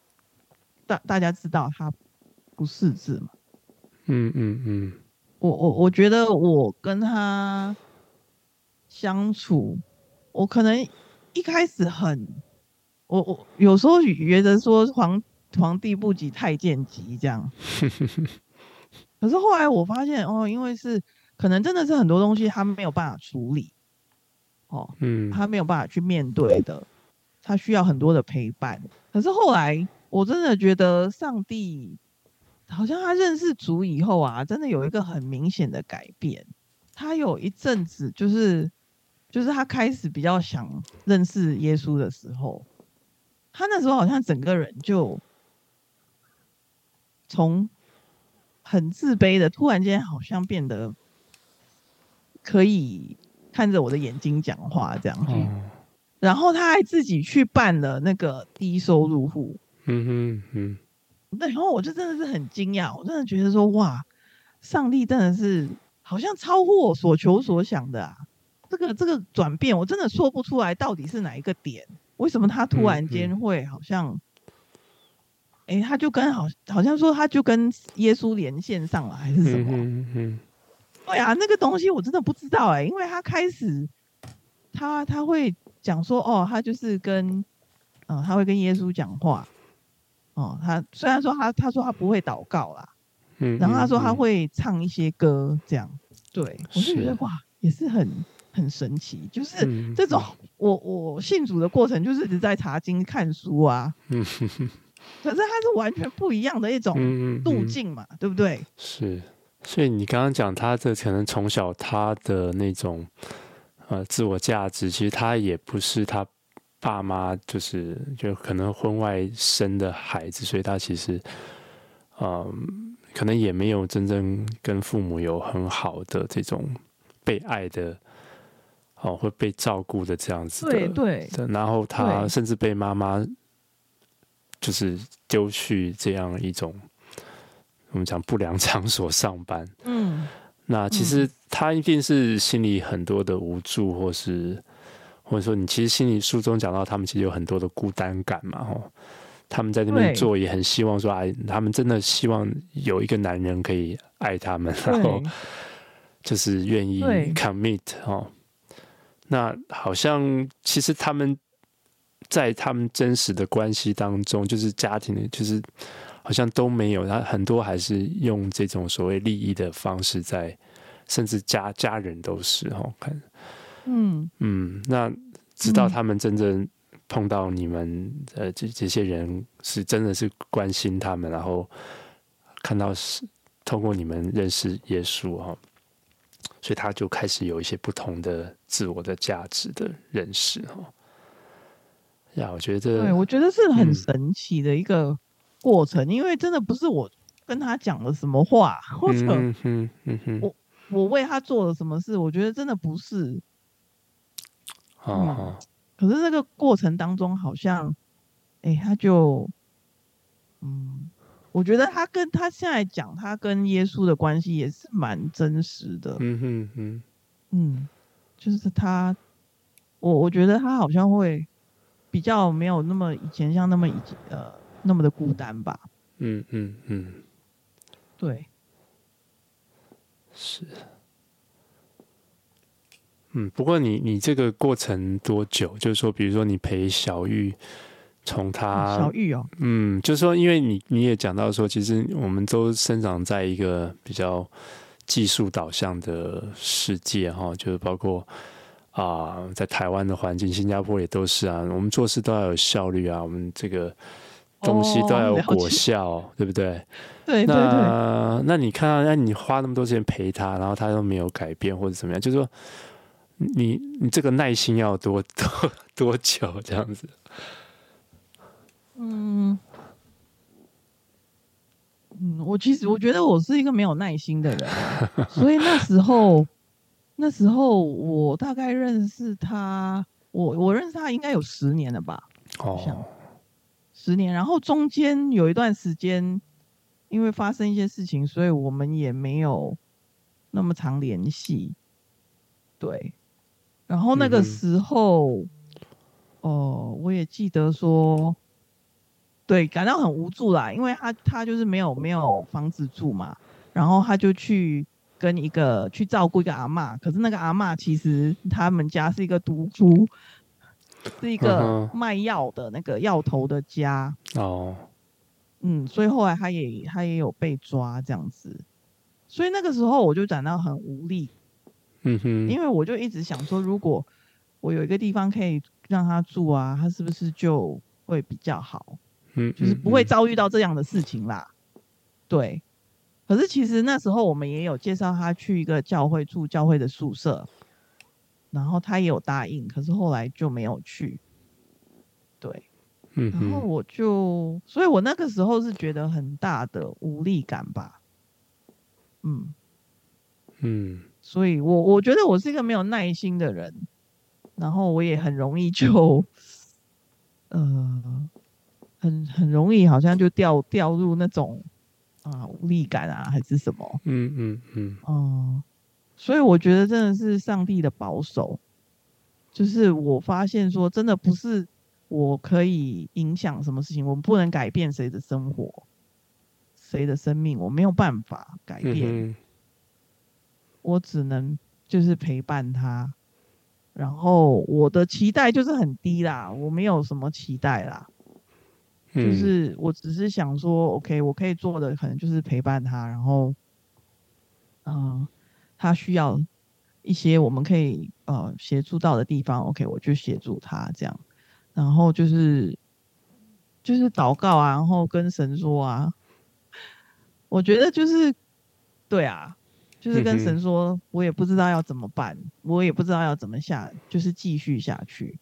大大家知道他不识字嘛。嗯嗯嗯。我我我觉得我跟他相处，我可能一开始很，我我有时候觉得说皇皇帝不急太监急这样。可是后来我发现哦，因为是可能真的是很多东西他没有办法处理，哦，嗯，他没有办法去面对的，他需要很多的陪伴。可是后来我真的觉得上帝好像他认识主以后啊，真的有一个很明显的改变。他有一阵子就是就是他开始比较想认识耶稣的时候，他那时候好像整个人就从。很自卑的，突然间好像变得可以看着我的眼睛讲话这样。子，嗯、然后他还自己去办了那个低收入户，嗯哼嗯，对，然后我就真的是很惊讶，我真的觉得说哇，上帝真的是好像超乎我所求所想的啊，这个这个转变我真的说不出来到底是哪一个点，为什么他突然间会好像。哎、欸，他就跟好好像说，他就跟耶稣连线上了，还是什么？嗯、对啊，那个东西我真的不知道哎、欸，因为他开始，他他会讲说，哦，他就是跟，嗯、呃，他会跟耶稣讲话，哦，他虽然说他他说他不会祷告啦，嗯，然后他说他会唱一些歌，这样，对，我就觉得哇，也是很很神奇，就是这种，嗯、我我信主的过程就是一直在查经看书啊，嗯。哼哼。可是它是完全不一样的一种路径嘛，嗯嗯嗯、对不对？是，所以你刚刚讲他这可能从小他的那种呃自我价值，其实他也不是他爸妈就是就可能婚外生的孩子，所以他其实嗯、呃、可能也没有真正跟父母有很好的这种被爱的哦，会被照顾的这样子的，对对。然后他甚至被妈妈。就是丢去这样一种我们讲不良场所上班，嗯，那其实他一定是心里很多的无助，或是或者说你其实心里书中讲到，他们其实有很多的孤单感嘛，吼，他们在那边做也很希望说，哎，他们真的希望有一个男人可以爱他们，然后就是愿意 commit 哦，那好像其实他们。在他们真实的关系当中，就是家庭的，就是好像都没有，他很多还是用这种所谓利益的方式在，甚至家家人都是哦，看，嗯。嗯，那直到他们真正碰到你们、嗯、呃这这些人是真的是关心他们，然后看到是通过你们认识耶稣哈，所以他就开始有一些不同的自我的价值的认识哈。呀，我觉得，对，我觉得是很神奇的一个过程，嗯、因为真的不是我跟他讲了什么话，或者我、嗯嗯、我为他做了什么事，我觉得真的不是。嗯、哦，可是这个过程当中，好像，哎、欸，他就，嗯，我觉得他跟他现在讲他跟耶稣的关系也是蛮真实的。嗯哼哼，嗯，就是他，我我觉得他好像会。比较没有那么以前像那么以前呃那么的孤单吧。嗯嗯嗯，对，是。嗯，不过你你这个过程多久？就是说，比如说你陪小玉从他小玉哦，嗯，就是说，因为你你也讲到说，其实我们都生长在一个比较技术导向的世界哈，就是包括。啊，在台湾的环境，新加坡也都是啊。我们做事都要有效率啊，我们这个东西都要有果效，哦、对不对？对，那对对对。那你看，那你花那么多时间陪他，然后他都没有改变或者怎么样，就是说，你你这个耐心要多多多久这样子？嗯，嗯，我其实我觉得我是一个没有耐心的人，所以那时候那时候我大概认识他，我我认识他应该有十年了吧？哦，十年。然后中间有一段时间，因为发生一些事情，所以我们也没有那么常联系。对，然后那个时候，哦、嗯呃，我也记得说。对，感到很无助啦，因为他他就是没有没有房子住嘛，然后他就去跟一个去照顾一个阿嬷，可是那个阿嬷其实他们家是一个独夫，是一个卖药的那个药头的家。哦，嗯，所以后来他也他也有被抓这样子，所以那个时候我就感到很无力，嗯哼，因为我就一直想说，如果我有一个地方可以让他住啊，他是不是就会比较好？嗯，就是不会遭遇到这样的事情啦。对，可是其实那时候我们也有介绍他去一个教会住教会的宿舍，然后他也有答应，可是后来就没有去。对，嗯，然后我就，所以我那个时候是觉得很大的无力感吧。嗯嗯，所以我我觉得我是一个没有耐心的人，然后我也很容易就，呃。很很容易，好像就掉掉入那种啊无力感啊，还是什么？嗯嗯嗯。哦、嗯，所以我觉得真的是上帝的保守。就是我发现说，真的不是我可以影响什么事情，我们不能改变谁的生活，谁的生命，我没有办法改变。嗯、我只能就是陪伴他，然后我的期待就是很低啦，我没有什么期待啦。就是我只是想说，OK，我可以做的可能就是陪伴他，然后，嗯、呃，他需要一些我们可以呃协助到的地方，OK，我就协助他这样，然后就是就是祷告啊，然后跟神说啊，我觉得就是对啊，就是跟神说，我也不知道要怎么办，我也不知道要怎么下，就是继续下去，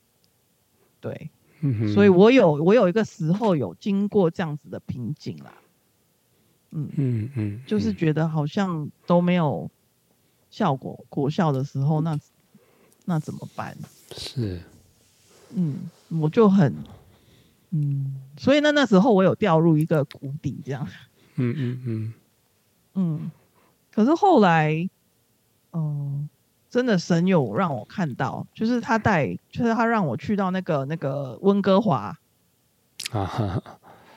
对。嗯、所以我有我有一个时候有经过这样子的瓶颈啦，嗯嗯嗯，就是觉得好像都没有效果果效的时候，那那怎么办？是，嗯，我就很，嗯，所以那那时候我有掉入一个谷底，这样，嗯嗯嗯嗯，可是后来，嗯、呃。真的神有让我看到，就是他带，就是他让我去到那个那个温哥华啊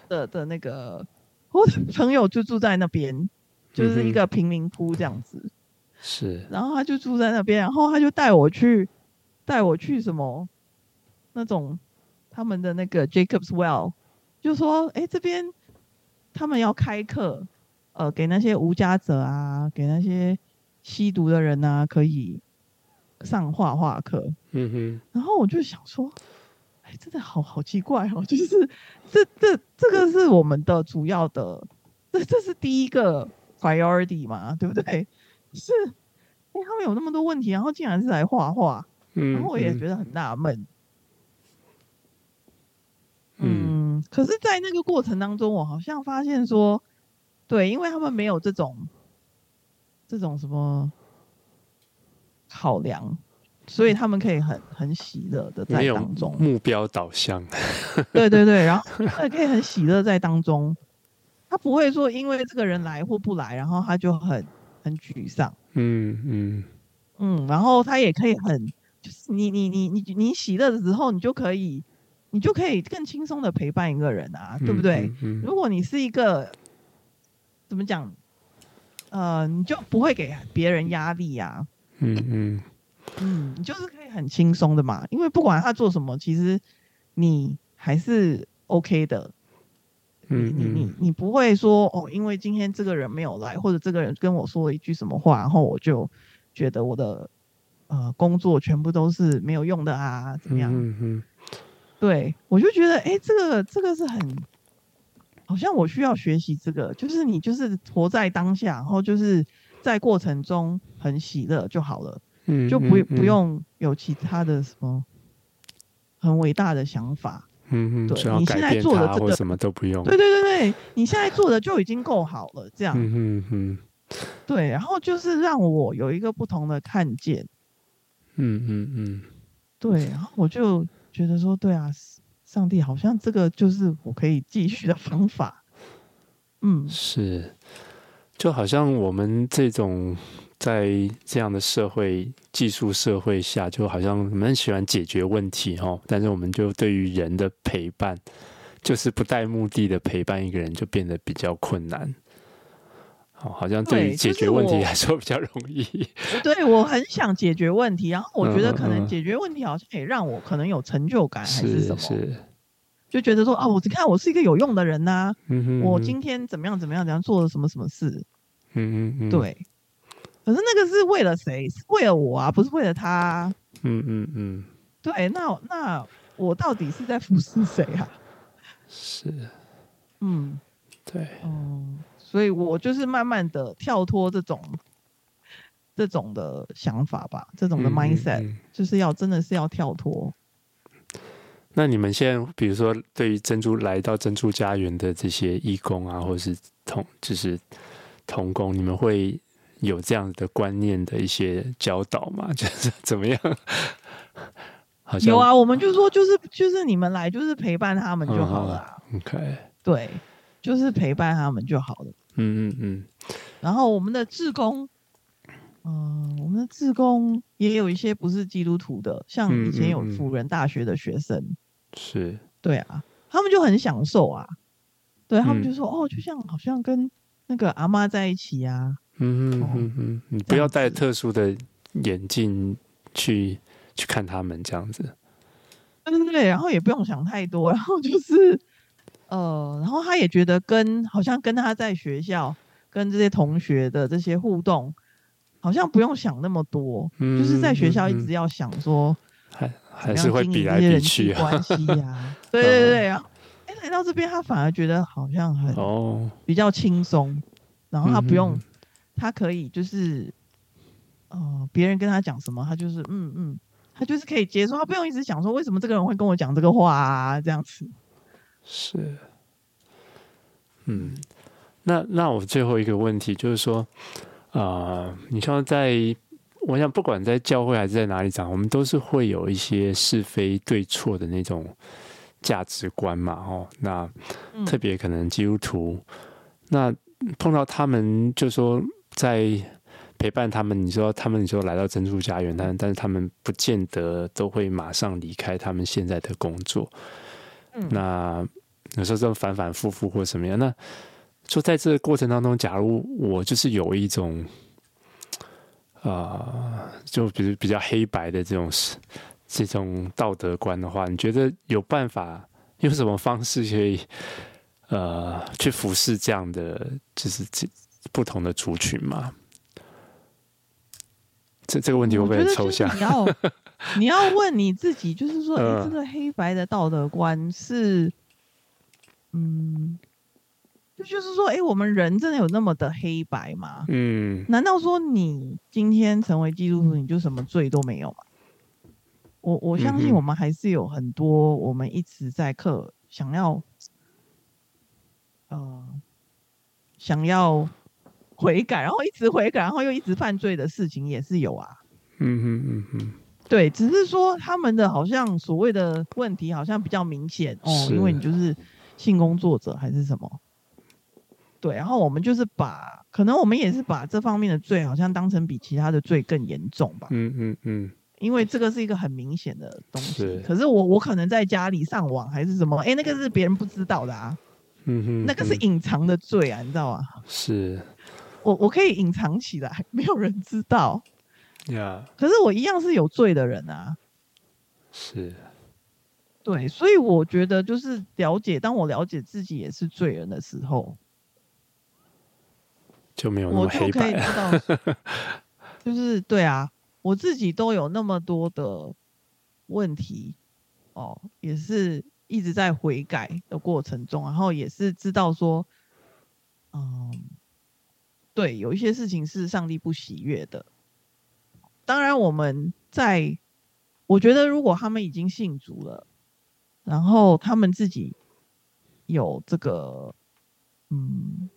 的的那个，我的朋友就住在那边，就是一个贫民窟这样子。嗯、是，然后他就住在那边，然后他就带我去，带我去什么那种他们的那个 Jacob's Well，就说哎、欸、这边他们要开课，呃，给那些无家者啊，给那些。吸毒的人呢、啊，可以上画画课。嗯哼。然后我就想说，哎，真的好好奇怪哦，就是这这这个是我们的主要的，这这是第一个 priority 嘛，对不对？是，哎，他们有那么多问题，然后竟然是来画画。嗯。然后我也觉得很纳闷。嗯。嗯。可是，在那个过程当中，我好像发现说，对，因为他们没有这种。这种什么考量，所以他们可以很很喜乐的在当中，目标导向。对对对，然后 他可以很喜乐在当中，他不会说因为这个人来或不来，然后他就很很沮丧。嗯嗯嗯，然后他也可以很，就是你你你你你喜乐的时候，你就可以你就可以更轻松的陪伴一个人啊，对不对？嗯嗯嗯，如果你是一个怎么讲？呃，你就不会给别人压力呀、啊？嗯嗯嗯，你就是可以很轻松的嘛，因为不管他做什么，其实你还是 OK 的。嗯，你你你你不会说哦，因为今天这个人没有来，或者这个人跟我说了一句什么话，然后我就觉得我的呃工作全部都是没有用的啊？怎么样？嗯嗯，对，我就觉得哎，这个这个是很。好像我需要学习这个，就是你就是活在当下，然后就是在过程中很喜乐就好了，嗯，就不不用有其他的什么很伟大的想法，嗯嗯，对，你现在做的这个什么都不用，对对对对，你现在做的就已经够好了，这样，嗯嗯嗯，对，然后就是让我有一个不同的看见，嗯嗯嗯，对，然后我就觉得说，对啊，上帝好像这个就是我可以继续的方法，嗯，是，就好像我们这种。在这样的社会、技术社会下，就好像我们很喜欢解决问题哦，但是我们就对于人的陪伴，就是不带目的的陪伴一个人，就变得比较困难。哦，好像对于解决问题来说比较容易。对，对我很想解决问题，然后我觉得可能解决问题好像也让我可能有成就感，还是什么？是，就觉得说啊，我只看我是一个有用的人呐、我今天怎么样怎么样怎样做了什么什么事？嗯嗯嗯，对。可是那个是为了谁？是为了我啊，不是为了他啊。嗯嗯嗯。对，那那我到底是在服侍谁啊？是。嗯，对。嗯，所以我就是慢慢的跳脱这种这种的想法吧，这种的 mindset，嗯嗯，就是要真的是要跳脱。那你们现在，比如说，对于珍珠来到珍珠家园的这些义工啊，或者是同就是童工，你们会？有这样的观念的一些教导嘛？就是怎么样？好像有啊，我们就说，就是就是你们来，就是陪伴他们就好了啊。嗯。OK，对，就是陪伴他们就好了。嗯嗯嗯。然后我们的志工，嗯、呃，我们的志工也有一些不是基督徒的，像以前有辅仁大学的学生，嗯嗯嗯是，对啊，他们就很享受啊。对，他们就说，嗯、哦，就像好像跟那个阿妈在一起啊。嗯嗯嗯哼，你不要戴特殊的眼镜去去看他们这样子。对对对，然后也不用想太多，然后就是呃，然后他也觉得跟好像跟他在学校跟这些同学的这些互动，好像不用想那么多，嗯、就是在学校一直要想说，还还是会比来比去关系呀、啊。对对对，然后哎来到这边，他反而觉得好像很哦比较轻松，然后他不用。他可以就是，呃，别人跟他讲什么，他就是嗯嗯，他就是可以接受，他不用一直想说为什么这个人会跟我讲这个话啊，这样子。是，嗯，那那我最后一个问题就是说，啊、呃，你像在，我想不管在教会还是在哪里长，我们都是会有一些是非对错的那种价值观嘛，哦，那特别可能基督徒，嗯、那碰到他们就说。在陪伴他们，你说他们，你说来到珍珠家园，但但是他们不见得都会马上离开他们现在的工作。嗯，那有时候这种反反复复或什么样，那就在这个过程当中，假如我就是有一种啊、呃，就比如比较黑白的这种这种道德观的话，你觉得有办法用什么方式可以呃去服侍这样的，就是这。不同的族群吗？这这个问题会不会抽象？你要 你要问你自己，就是说，哎，这个黑白的道德观是，嗯，就就是说，哎，我们人真的有那么的黑白吗？嗯，难道说你今天成为基督徒，你就什么罪都没有吗？我我相信我们还是有很多我们一直在克想要，呃，想要。悔改，然后一直悔改，然后又一直犯罪的事情也是有啊。嗯哼嗯嗯，对，只是说他们的好像所谓的问题好像比较明显哦，因为你就是性工作者还是什么。对，然后我们就是把，可能我们也是把这方面的罪好像当成比其他的罪更严重吧。嗯嗯嗯，因为这个是一个很明显的东西。是。可是我我可能在家里上网还是什么，哎，那个是别人不知道的啊。嗯哼，那个是隐藏的罪啊，你知道吗？是。我我可以隐藏起来，没有人知道。呀，Yeah. 可是我一样是有罪的人啊。是。对，所以我觉得就是了解，当我了解自己也是罪人的时候，就没有那么黑白。我就可以知道，就是对啊，我自己都有那么多的问题哦，也是一直在悔改的过程中，然后也是知道说，嗯。对，有一些事情是上帝不喜悦的。当然，我们在我觉得，如果他们已经信主了，然后他们自己有这个，嗯，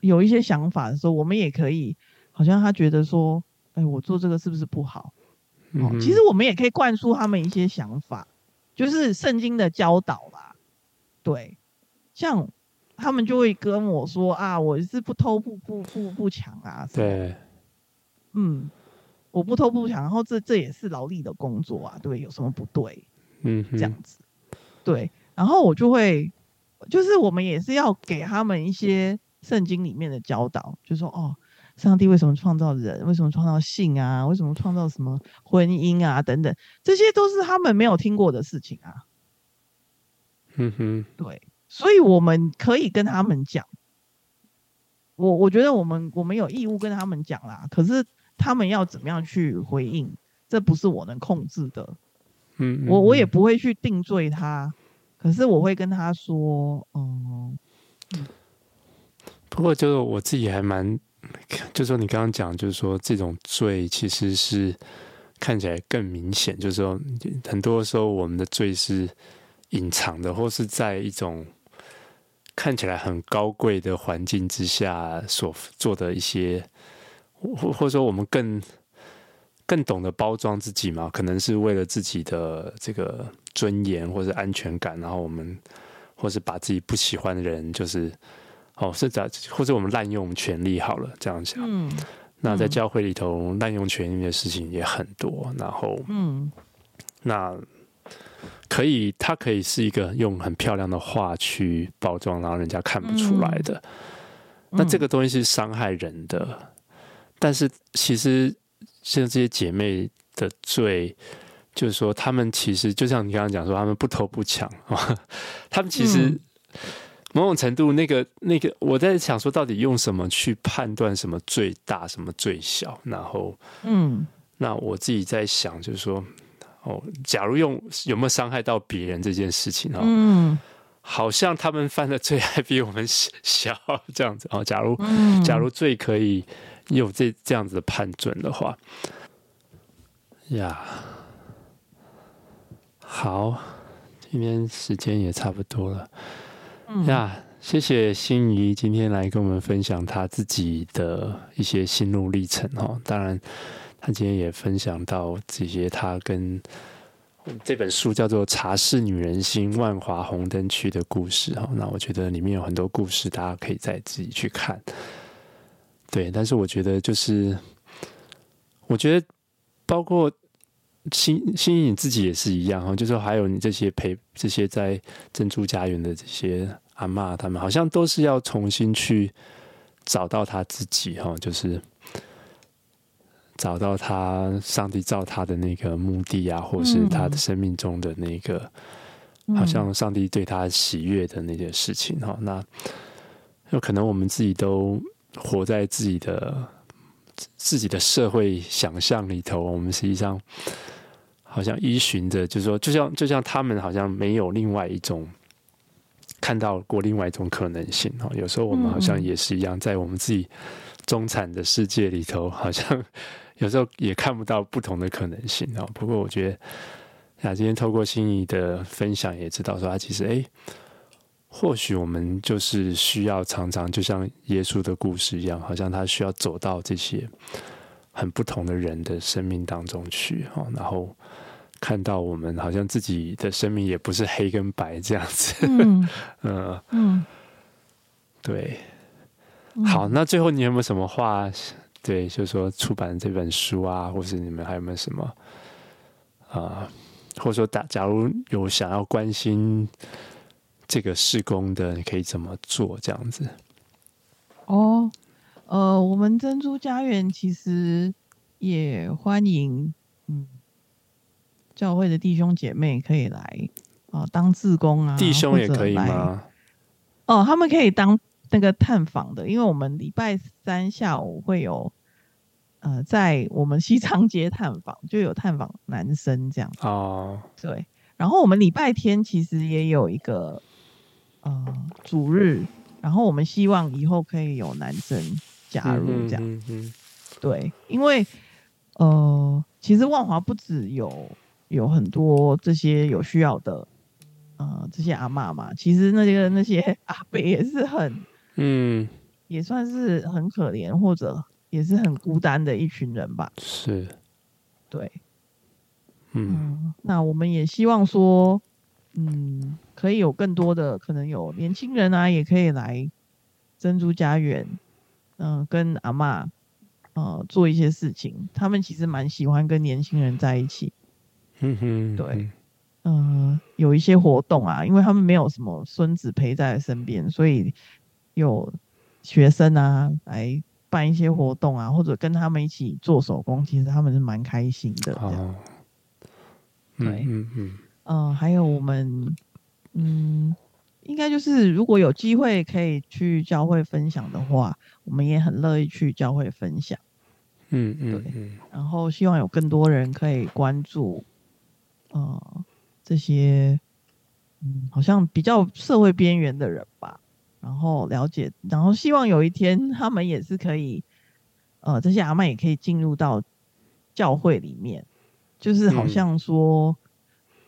有一些想法的时候，我们也可以，好像他觉得说，哎，我做这个是不是不好？其实我们也可以灌输他们一些想法，就是圣经的教导啦。对，像他们就会跟我说啊，我是不偷不不不不抢啊。对，嗯，我不偷不抢，然后这这也是劳力的工作啊，对，有什么不对？嗯，这样子。对，然后我就会，就是我们也是要给他们一些圣经里面的教导，就说哦，上帝为什么创造人？为什么创造性啊？为什么创造什么婚姻啊？等等，这些都是他们没有听过的事情啊。嗯哼，对，所以我们可以跟他们讲，我我觉得我们我们有义务跟他们讲啦。可是他们要怎么样去回应，这不是我能控制的。嗯，我我也不会去定罪他，可是我会跟他说，嗯，不过就是我自己还蛮，就是说你刚刚讲，就是说这种罪其实是看起来更明显，就是说很多时候我们的罪是隐藏的，或是在一种看起来很高贵的环境之下所做的一些，或或者说我们更。更懂得包装自己嘛？可能是为了自己的这个尊严或者安全感，然后我们或是把自己不喜欢的人，就是哦，是在或者我们滥用权力好了，这样想。嗯，那在教会里头滥用权力的事情也很多，然后嗯，那可以，它可以是一个用很漂亮的话去包装，然后人家看不出来的。那这个东西是伤害人的，但是其实。像这些姐妹的罪，就是说，她们其实就像你刚刚讲说，她们不偷不抢啊，他们其实某种程度，那个那个，我在想说，到底用什么去判断什么最大，什么最小？然后，嗯，那我自己在想，就是说，哦，假如用有没有伤害到别人这件事情啊，嗯，好像他们犯的罪还比我们小，这样子啊。假如，假如罪可以。有这这样子的判准的话，呀，好，今天时间也差不多了，呀，谢谢心怡今天来跟我们分享他自己的一些心路历程哦。当然，他今天也分享到这些他跟这本书叫做《茶室女人心：万华红灯区的故事》哦。那我觉得里面有很多故事，大家可以再自己去看。对，但是我觉得就是，我觉得包括心心怡你自己也是一样哈，就是还有你这些陪这些在珍珠家园的这些阿嬷，他们好像都是要重新去找到他自己哈，就是找到他上帝造他的那个目的啊，或是他的生命中的那个，好像上帝对他喜悦的那些事情哈。那有可能我们自己都。活在自己的自己的社会想象里头，我们实际上好像依循着，就是说，就像就像他们好像没有另外一种看到过另外一种可能性哦。有时候我们好像也是一样，在我们自己中产的世界里头，好像有时候也看不到不同的可能性哦。不过我觉得，啊，今天透过心仪的分享，也知道说他其实哎。或许我们就是需要常常，就像耶稣的故事一样，好像他需要走到这些很不同的人的生命当中去，然后看到我们好像自己的生命也不是黑跟白这样子。嗯 嗯，嗯对。好，那最后你有没有什么话？对，就是说出版这本书啊，或是你们还有没有什么啊？或者说，打假如有想要关心。这个施工的你可以怎么做？这样子哦，呃，我们珍珠家园其实也欢迎，嗯，教会的弟兄姐妹可以来啊、呃，当志工啊，弟兄也可以吗？哦，他们可以当那个探访的，因为我们礼拜三下午会有，呃，在我们西昌街探访，就有探访男生这样哦，对，然后我们礼拜天其实也有一个。呃，主日，然后我们希望以后可以有男生加入这样，嗯嗯嗯、对，因为呃，其实万华不只有有很多这些有需要的呃这些阿妈嘛，其实那些那些阿伯也是很嗯，也算是很可怜或者也是很孤单的一群人吧。是，对，嗯，嗯，那我们也希望说，嗯，可以有更多的可能有年轻人啊，也可以来珍珠家园，嗯、呃，跟阿妈。呃，做一些事情，他们其实蛮喜欢跟年轻人在一起。嗯哼，对，嗯、呃，有一些活动啊，因为他们没有什么孙子陪在身边，所以有学生啊来办一些活动啊，或者跟他们一起做手工，其实他们是蛮开心的。哦，对，嗯嗯，嗯、呃，还有我们，嗯。应该就是，如果有机会可以去教会分享的话，我们也很乐意去教会分享。嗯嗯，对。然后希望有更多人可以关注，呃，这些，嗯，好像比较社会边缘的人吧。然后了解，然后希望有一天他们也是可以，呃，这些阿嬷也可以进入到教会里面，就是好像说。嗯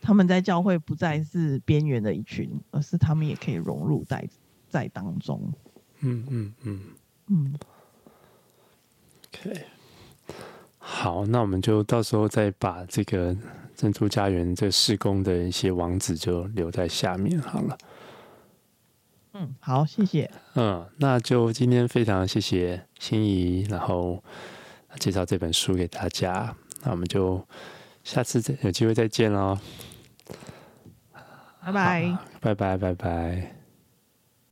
他们在教会不再是边缘的一群，而是他们也可以融入在在当中。嗯嗯嗯嗯。OK，好，那我们就到时候再把这个珍珠家园这施工的一些网址就留在下面好了。嗯，好，谢谢。嗯，那就今天非常谢谢心仪，然后介绍这本书给大家。那我们就下次再有机会再见喽。拜拜，拜拜，拜拜。